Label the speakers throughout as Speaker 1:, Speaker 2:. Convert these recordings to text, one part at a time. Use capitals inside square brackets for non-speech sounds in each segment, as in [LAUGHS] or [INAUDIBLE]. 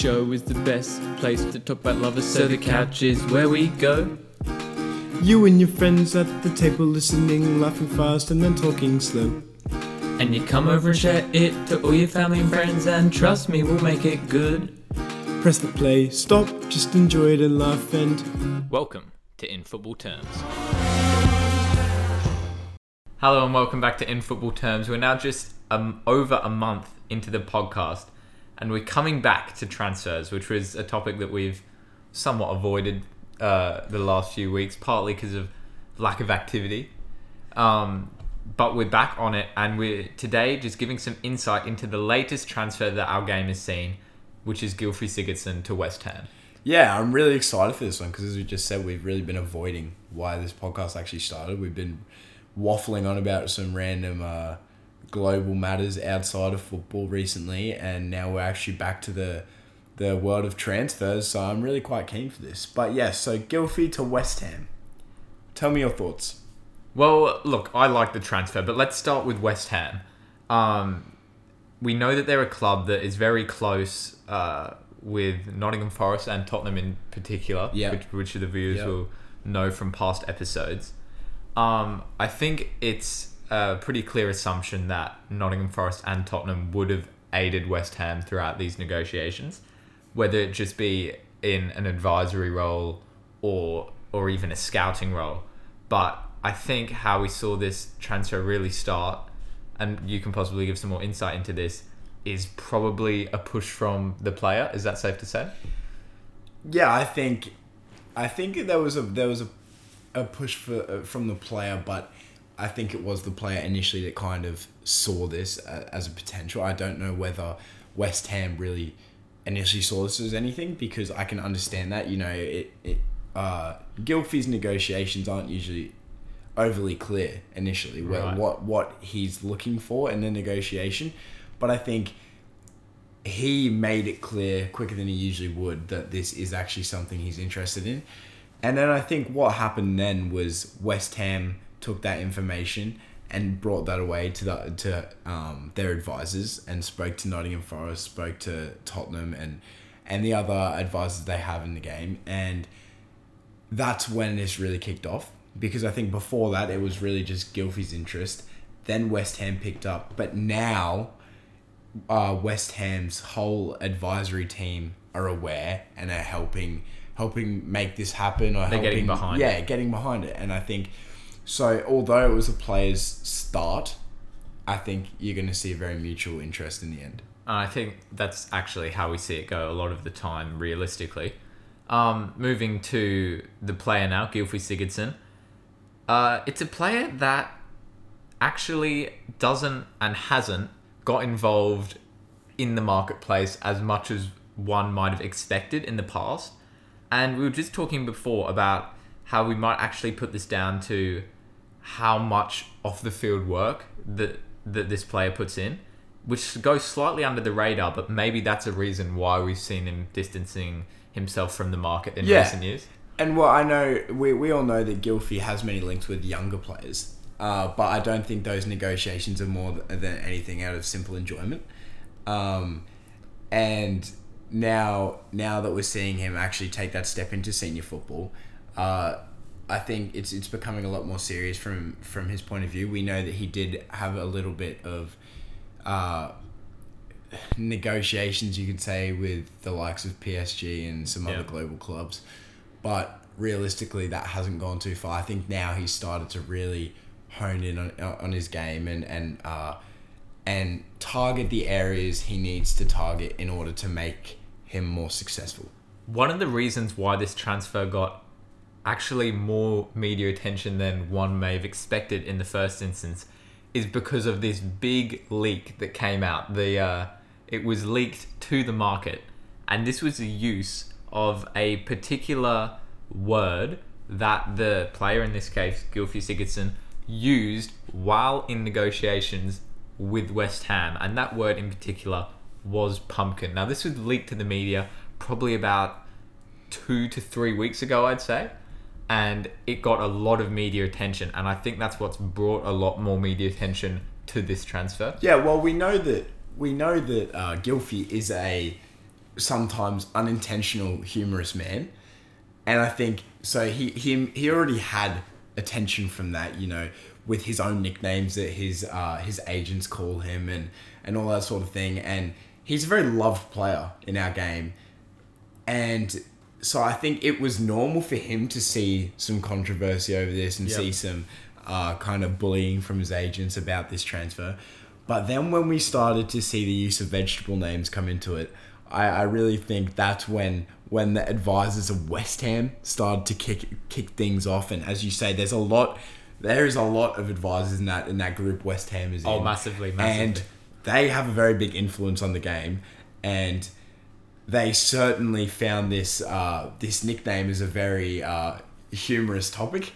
Speaker 1: show is the best place to talk about lovers, so the couch is where we go.
Speaker 2: You and your friends at the table listening, laughing fast and then talking slow.
Speaker 1: And you come over and share it to all your family and friends, and trust me, we'll make it good.
Speaker 2: Press the play, stop, just enjoy it and laugh and
Speaker 1: Welcome to In Football Terms. Hello and welcome back to In Football Terms. We're now just um, over a month into the podcast, and we're coming back to transfers, which was a topic that we've somewhat avoided uh, the last few weeks, partly because of lack of activity. Um, but we're back on it, and we're today just giving some insight into the latest transfer that our game has seen, which is Gylfi Sigurdsson to West Ham.
Speaker 3: Yeah, I'm really excited for this one because, as we just said, we've really been avoiding why this podcast actually started. We've been waffling on about some random uh, global matters outside of football recently, and now we're actually back to the the world of transfers. So I'm really quite keen for this. But yes, so Gylfi to West Ham. Tell me your thoughts.
Speaker 1: Well, look, I like the transfer, but let's start with West Ham. Um, we know that they're a club that is very close uh, with Nottingham Forest and Tottenham in particular,
Speaker 3: Yeah.
Speaker 1: which, which the viewers
Speaker 3: Yeah.
Speaker 1: will know from past episodes. Um, I think it's a pretty clear assumption that Nottingham Forest and Tottenham would have aided West Ham throughout these negotiations, whether it just be in an advisory role or or even a scouting role. But I think how we saw this transfer really start, and you can possibly give some more insight into this, is probably a push from the player. Is that safe to say?
Speaker 3: Yeah, I think, I think there was a there was a, a push for uh, from the player, but I think it was the player initially that kind of saw this as a potential. I don't know whether West Ham really initially saw this as anything because I can understand that. You know, it it uh, Gylfi's negotiations aren't usually overly clear initially where, what what he's looking for in the negotiation, but I think he made it clear quicker than he usually would that this is actually something he's interested in. And then I think what happened then was West Ham took that information and brought that away to the to um, their advisors and spoke to Nottingham Forest, spoke to Tottenham and and the other advisors they have in the game and that's when this really kicked off because I think before that it was really just Gylfi's interest. Then West Ham picked up, but now uh, West Ham's whole advisory team are aware and are helping helping make this happen or
Speaker 1: They're
Speaker 3: helping
Speaker 1: getting behind
Speaker 3: yeah
Speaker 1: it.
Speaker 3: getting behind it and I think so although it was a player's start I think you're going to see a very mutual interest in the end
Speaker 1: And I think that's actually how we see it go a lot of the time, realistically. Um, moving to the player now, Gylfi Sigurdsson. Uh, it's a player that actually doesn't and hasn't got involved in the marketplace as much as one might have expected in the past. And we were just talking before about how we might actually put this down to how much off the field work that that this player puts in, which goes slightly under the radar, but maybe that's a reason why we've seen him distancing himself from the market in
Speaker 3: Yeah.
Speaker 1: recent years.
Speaker 3: And well, I know we, we all know that Gylfi has many links with younger players, uh, but I don't think those negotiations are more than anything out of simple enjoyment. Um, and now, now that we're seeing him actually take that step into senior football, uh, I think it's it's becoming a lot more serious from from his point of view. We know that he did have a little bit of. Uh, negotiations you could say with the likes of PSG and some
Speaker 1: Yeah.
Speaker 3: other global clubs but realistically that hasn't gone too far. I think now he's started to really hone in on, on his game and and uh, and target the areas he needs to target in order to make him more successful.
Speaker 1: One of the reasons why this transfer got actually more media attention than one may have expected in the first instance is because of this big leak that came out. The uh, it was leaked to the market, and this was the use of a particular word that the player in this case, Gylfi Sigurdsson, used while in negotiations with West Ham, and that word in particular was pumpkin. Now, this was leaked to the media probably about two to three weeks ago, I'd say, and it got a lot of media attention, and I think that's what's brought a lot more media attention to this transfer.
Speaker 3: Yeah, well, we know that we know that uh, Gylfi is a sometimes unintentional humorous man, and I think so. He he he already had attention from that, you know, with his own nicknames that his uh, his agents call him and and all that sort of thing. And he's a very loved player in our game, and so I think it was normal for him to see some controversy over this and
Speaker 1: Yep.
Speaker 3: see some uh, kind of bullying from his agents about this transfer. But then when we started to see the use of vegetable names come into it, I, I really think that's when when the advisors of West Ham started to kick kick things off. And as you say, there's a lot there is a lot of advisors in that in that group West Ham is
Speaker 1: Oh,
Speaker 3: in.
Speaker 1: massively, massively.
Speaker 3: And they have a very big influence on the game. And they certainly found this uh, this nickname as a very uh, humorous topic,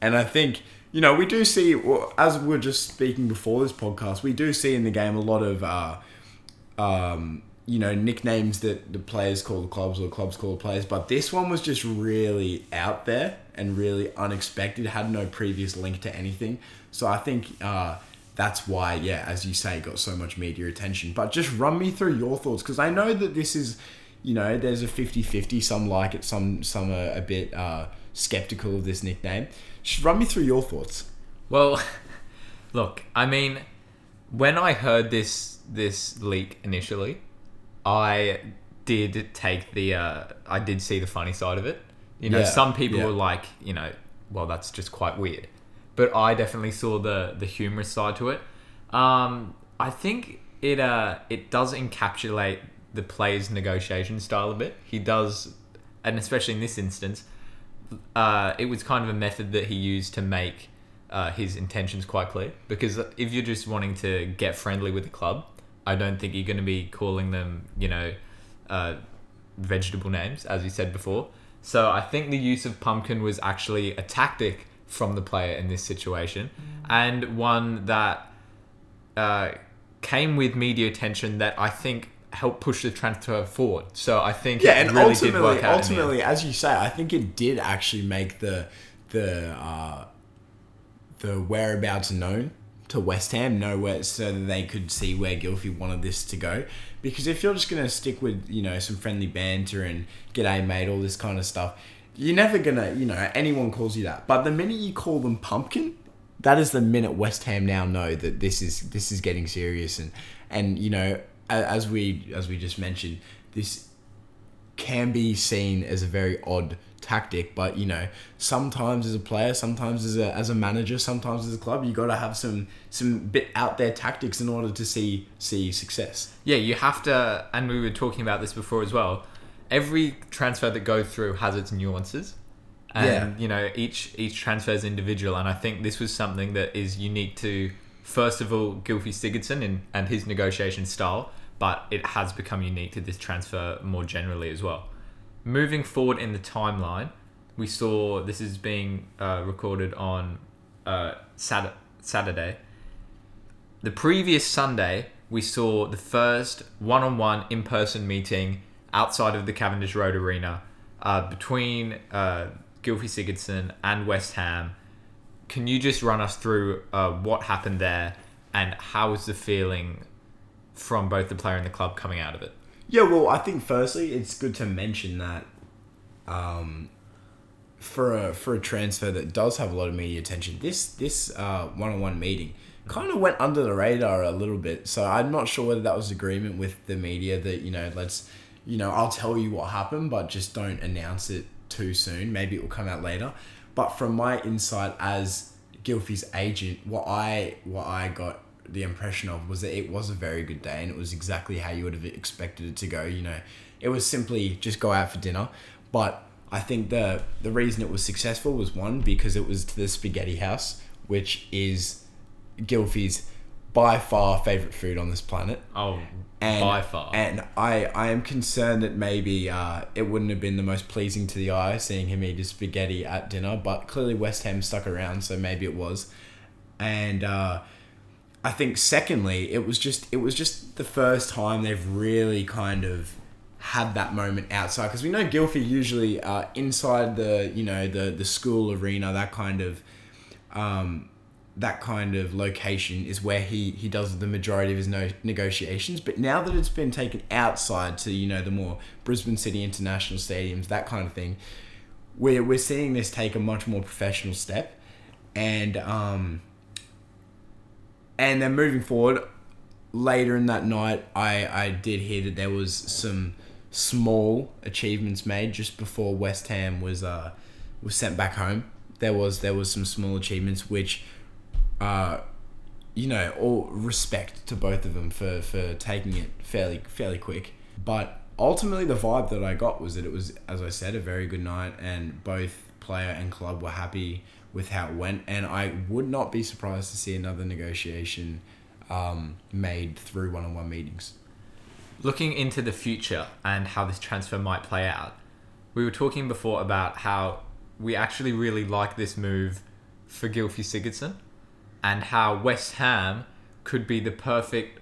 Speaker 3: and I think you know we do see as we are just speaking before this podcast, we do see in the game a lot of uh, um, you know nicknames that the players call the clubs or clubs call the players, but this one was just really out there and really unexpected, had no previous link to anything. So I think. Uh, that's why, yeah, as you say, got so much media attention. But just run me through your thoughts because I know that this is, you know, there's a 50 50. Some like it, some some are a bit uh, skeptical of this nickname. Just run me through your thoughts.
Speaker 1: Well, [LAUGHS] look, I mean, when I heard this this leak initially, I did take the uh, I did see the funny side of it. You know,
Speaker 3: Yeah,
Speaker 1: some people
Speaker 3: yeah.
Speaker 1: were like, you know, well, that's just quite weird. But I definitely saw the the humorous side to it. Um, I think it uh it does encapsulate the player's negotiation style a bit. He does, and especially in this instance, uh, it was kind of a method that he used to make uh, his intentions quite clear. Because if you're just wanting to get friendly with the club, I don't think you're going to be calling them, you know, uh, vegetable names, as you said before. So I think the use of pumpkin was actually a tactic from the player in this situation, and one that uh, came with media attention that I think helped push the transfer forward. So I think
Speaker 3: Yeah,
Speaker 1: it
Speaker 3: and
Speaker 1: really did
Speaker 3: ultimately,
Speaker 1: work out. in the end.
Speaker 3: ultimately, as you say, I think it did actually make the the uh, the whereabouts known to West Ham, know where so that they could see where Gylfi wanted this to go. Because if you're just gonna stick with you know some friendly banter and g'day mate, all this kind of stuff, you're never gonna you know anyone calls you that. But the minute you call them pumpkin, that is the minute West Ham now know that this is this is getting serious and and you know a- as we as we just mentioned this can be seen as a very odd tactic but you know sometimes as a player sometimes as a as a manager sometimes as a club you got to have some some bit out there tactics in order to see see success
Speaker 1: Yeah, you have to, and we were talking about this before as well. Every transfer that goes through has its nuances, and
Speaker 3: Yeah.
Speaker 1: you know each each transfer is individual. And I think this was something that is unique to first of all Gylfi Sigurdsson and and his negotiation style, but it has become unique to this transfer more generally as well. Moving forward in the timeline, we saw this is being uh, recorded on uh, Sat- Saturday the previous Sunday, we saw the first one on one in person meeting outside of the Cavendish Road Arena uh, between uh, Sigurdsson and West Ham. Can you just run us through uh, what happened there and how was the feeling from both the player and the club coming out of it?
Speaker 3: Yeah, well, I think firstly it's good to mention that um, for a for a transfer that does have a lot of media attention, this this uh, one-on-one meeting kind of went under the radar a little bit. So I'm not sure whether that was agreement with the media that you know let's you know I'll tell you what happened, but just don't announce it too soon. Maybe it will come out later. But from my insight as Gylfi's agent, what I what I got the impression of was that it was a very good day and it was exactly how you would have expected it to go. You know, it was simply just go out for dinner. But I think the the reason it was successful was one because it was the Spaghetti House, which is Gylfi's by far favorite food on this planet.
Speaker 1: Oh,
Speaker 3: And,
Speaker 1: by far.
Speaker 3: And I, I am concerned that maybe uh, it wouldn't have been the most pleasing to the eye seeing him eat his spaghetti at dinner, but clearly West Ham stuck around, so maybe it was. And uh, I think secondly, it was just it was just the first time they've really kind of had that moment outside because we know Gylfi usually uh, inside the you know the the school arena that kind of um, that kind of location is where he he does the majority of his no, negotiations. But now that it's been taken outside to you know the more Brisbane City International stadiums, that kind of thing, we're we're seeing this take a much more professional step, and um. And then moving forward, later in that night, I I did hear that there was some small achievements made just before West Ham was uh was sent back home. There was there was some small achievements which uh you know, all respect to both of them for, for taking it fairly fairly quick. But ultimately the vibe that I got was that it was, as I said, a very good night and both player and club were happy with how it went and I would not be surprised to see another negotiation um, made through one on one meetings.
Speaker 1: Looking into the future and how this transfer might play out, we were talking before about how we actually really like this move for Gylfi Sigurdsson and how West Ham could be the perfect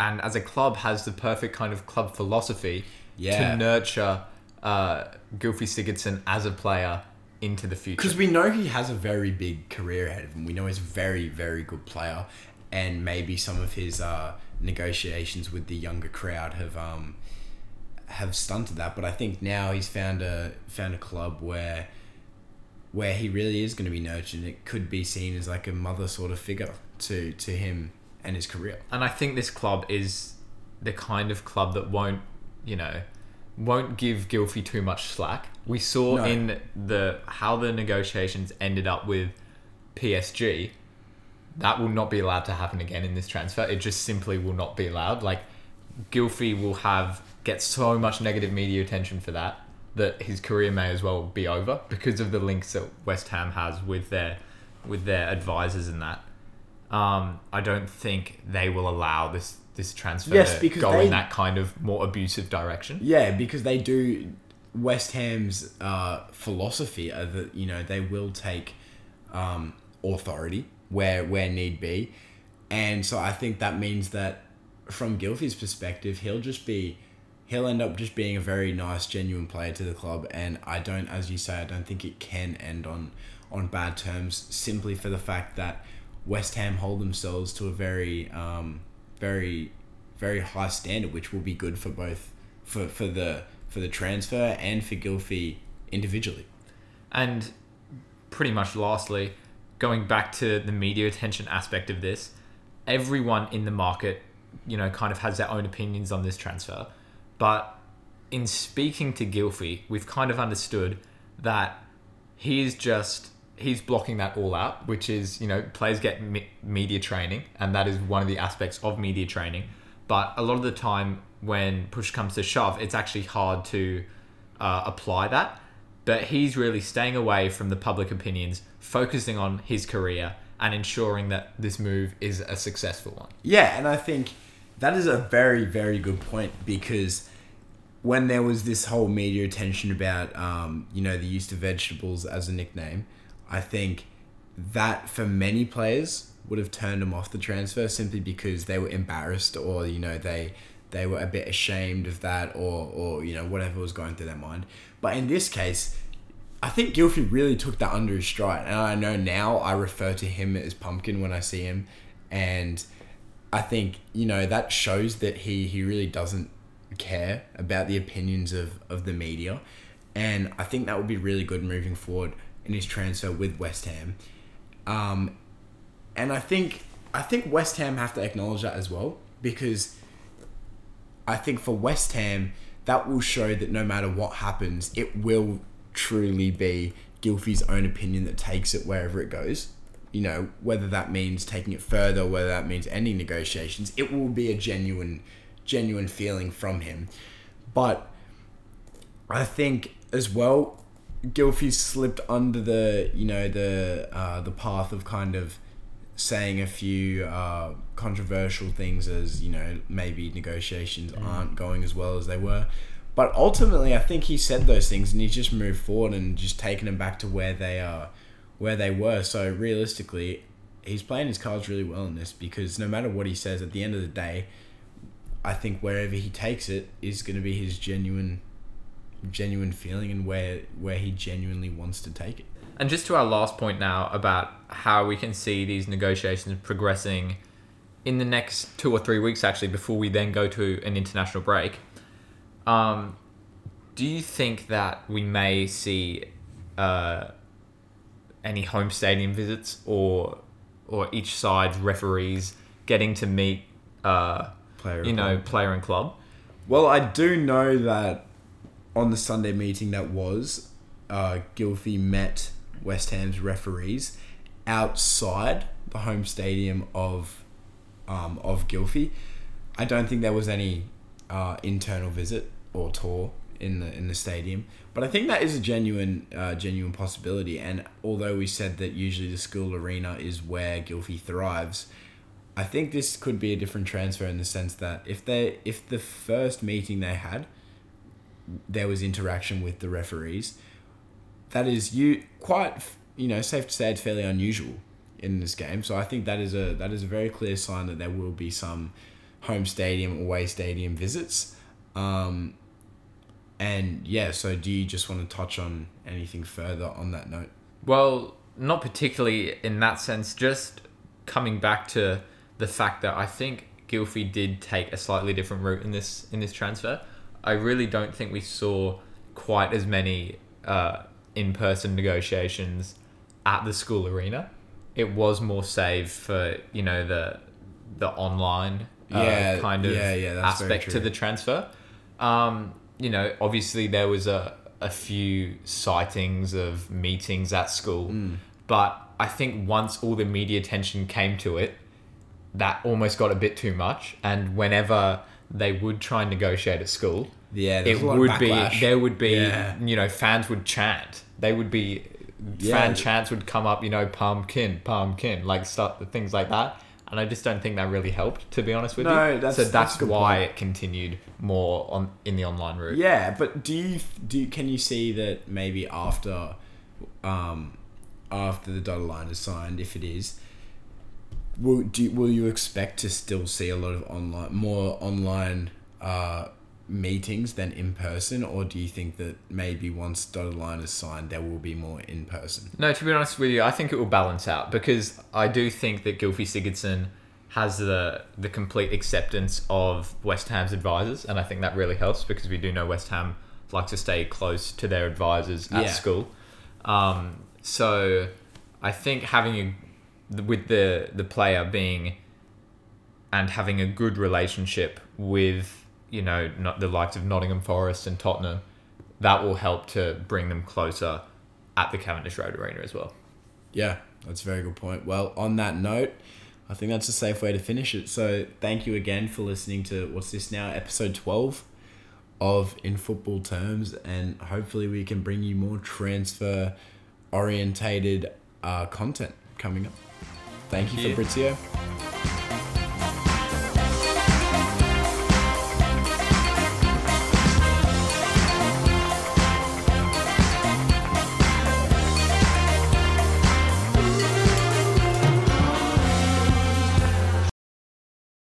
Speaker 1: and as a club has the perfect kind of club philosophy
Speaker 3: Yeah.
Speaker 1: to nurture uh, Gylfi Sigurdsson as a player into the future.
Speaker 3: Because we know he has a very big career ahead of him. We know he's a very, very good player, and maybe some of his uh, negotiations with the younger crowd have um, have stunted that. But I think now he's found a found a club where where he really is going to be nurtured. It could be seen as like a mother sort of figure to to him and his career.
Speaker 1: and I think this club is the kind of club that won't, you know, won't give Gylfi too much slack. We saw
Speaker 3: No.
Speaker 1: in the how the negotiations ended up with PSG. That will not be allowed to happen again in this transfer. It just simply will not be allowed. Like Gylfi will have get so much negative media attention for that that his career may as well be over because of the links that West Ham has with their with their advisors and that. Um, I don't think they will allow this this transfer
Speaker 3: Yes,
Speaker 1: to go
Speaker 3: they-
Speaker 1: in that kind of more abusive direction.
Speaker 3: Yeah, because they do. West Ham's uh, philosophy are that you know they will take um, authority where where need be, and so I think that means that from Gylfi's perspective, he'll just be he'll end up just being a very nice, genuine player to the club, and I don't, as you say, I don't think it can end on on bad terms simply for the fact that West Ham hold themselves to a very um, very very high standard, which will be good for both for, for the for the transfer and for Gylfi individually.
Speaker 1: And pretty much lastly, going back to the media attention aspect of this, everyone in the market, you know, kind of has their own opinions on this transfer. But in speaking to Gylfi, we've kind of understood that he's just he's blocking that all out, which is you know players get me- media training, and that is one of the aspects of media training. But a lot of the time, when push comes to shove, it's actually hard to uh, apply that. But he's really staying away from the public opinions, focusing on his career, and ensuring that this move is a successful one.
Speaker 3: Yeah, and I think that is a very very good point because when there was this whole media attention about um, you know the use of vegetables as a nickname, I think that for many players would have turned them off the transfer simply because they were embarrassed or you know they they were a bit ashamed of that or or you know whatever was going through their mind. But in this case, I think Gylfi really took that under his stride, and I know now I refer to him as Pumpkin when I see him, and I think you know that shows that he he really doesn't care about the opinions of of the media, and I think that would be really good moving forward in his transfer with West Ham, um, and I think I think West Ham have to acknowledge that as well because I think for West Ham that will show that no matter what happens, it will truly be Gylfi's own opinion that takes it wherever it goes. You know, whether that means taking it further, whether that means ending negotiations, it will be a genuine, genuine feeling from him. But I think as well, Gylfi slipped under the you know the uh, the path of kind of saying a few uh, controversial things as you know maybe negotiations aren't going as well as they were. But ultimately, I think he said those things, and he's just moved forward and just taken them back to where they are, where they were. So realistically, he's playing his cards really well in this because no matter what he says, at the end of the day, I think wherever he takes it is going to be his genuine, genuine feeling and where where he genuinely wants to take it.
Speaker 1: And just to our last point now about how we can see these negotiations progressing in the next two or three weeks, actually, before we then go to an international break. Um, do you think that we may see uh, any home stadium visits or or each side's referees getting to meet, uh,
Speaker 3: Player
Speaker 1: you know, player and club?
Speaker 3: Well, I do know that on the Sunday meeting that was, uh, Gylfi met West Ham's referees outside the home stadium of um, of Gylfi. I don't think there was any uh, internal visit or tour in the in the stadium, but I think that is a genuine uh, genuine possibility. And although we said that usually the school arena is where Gylfi thrives, I think this could be a different transfer in the sense that if they if the first meeting they had there was interaction with the referees, that is you quite you know safe to say it's fairly unusual in this game. So I think that is a that is a very clear sign that there will be some home stadium away stadium visits. Um, and yeah, so do you just want to touch on anything further on that note?
Speaker 1: Well, not particularly in that sense. Just coming back to the fact that I think Gylfi did take a slightly different route in this in this transfer. I really don't think we saw quite as many uh, in-person negotiations at the school arena. It was more saved for you know the the online uh,
Speaker 3: Yeah,
Speaker 1: kind of
Speaker 3: yeah, yeah,
Speaker 1: aspect to the transfer. Um, you know, obviously there was a a few sightings of meetings at school,
Speaker 3: Mm.
Speaker 1: but I think once all the media attention came to it, that almost got a bit too much. And whenever they would try and negotiate at school,
Speaker 3: Yeah,
Speaker 1: it
Speaker 3: there's a lot of
Speaker 1: would be there would be
Speaker 3: Yeah.
Speaker 1: you know fans would chant. They would be
Speaker 3: Yeah.
Speaker 1: fan chants would come up. You know, pumpkin, pumpkin, like stuff, things like that. And I just don't think that really helped, to be honest with
Speaker 3: No,
Speaker 1: you.
Speaker 3: that's-
Speaker 1: so
Speaker 3: that's
Speaker 1: that's, why
Speaker 3: point.
Speaker 1: it continued more on in the online route.
Speaker 3: Yeah, but do you do you, can you see that maybe after um after the dotted line is signed, if it is, will do you, will you expect to still see a lot of online more online uh meetings than in person or do you think that maybe once dotted line is signed there will be more in person?
Speaker 1: No, to be honest with you, I think it will balance out because I do think that Gylfi Sigurdsson has the the complete acceptance of West Ham's advisors, and I think that really helps because we do know West Ham like to stay close to their advisors at
Speaker 3: Yeah.
Speaker 1: school. Um, so I think having a with the the player being and having a good relationship with you know not the likes of Nottingham Forest and Tottenham, that will help to bring them closer at the Cavendish Road Arena as well.
Speaker 3: Yeah, that's a very good point. Well, on that note, I think that's a safe way to finish it. So, thank you again for listening to what's this now, episode 12 of In Football Terms, and hopefully, we can bring you more transfer orientated uh, content coming up. Thank, you,
Speaker 1: you.
Speaker 3: Fabrizio.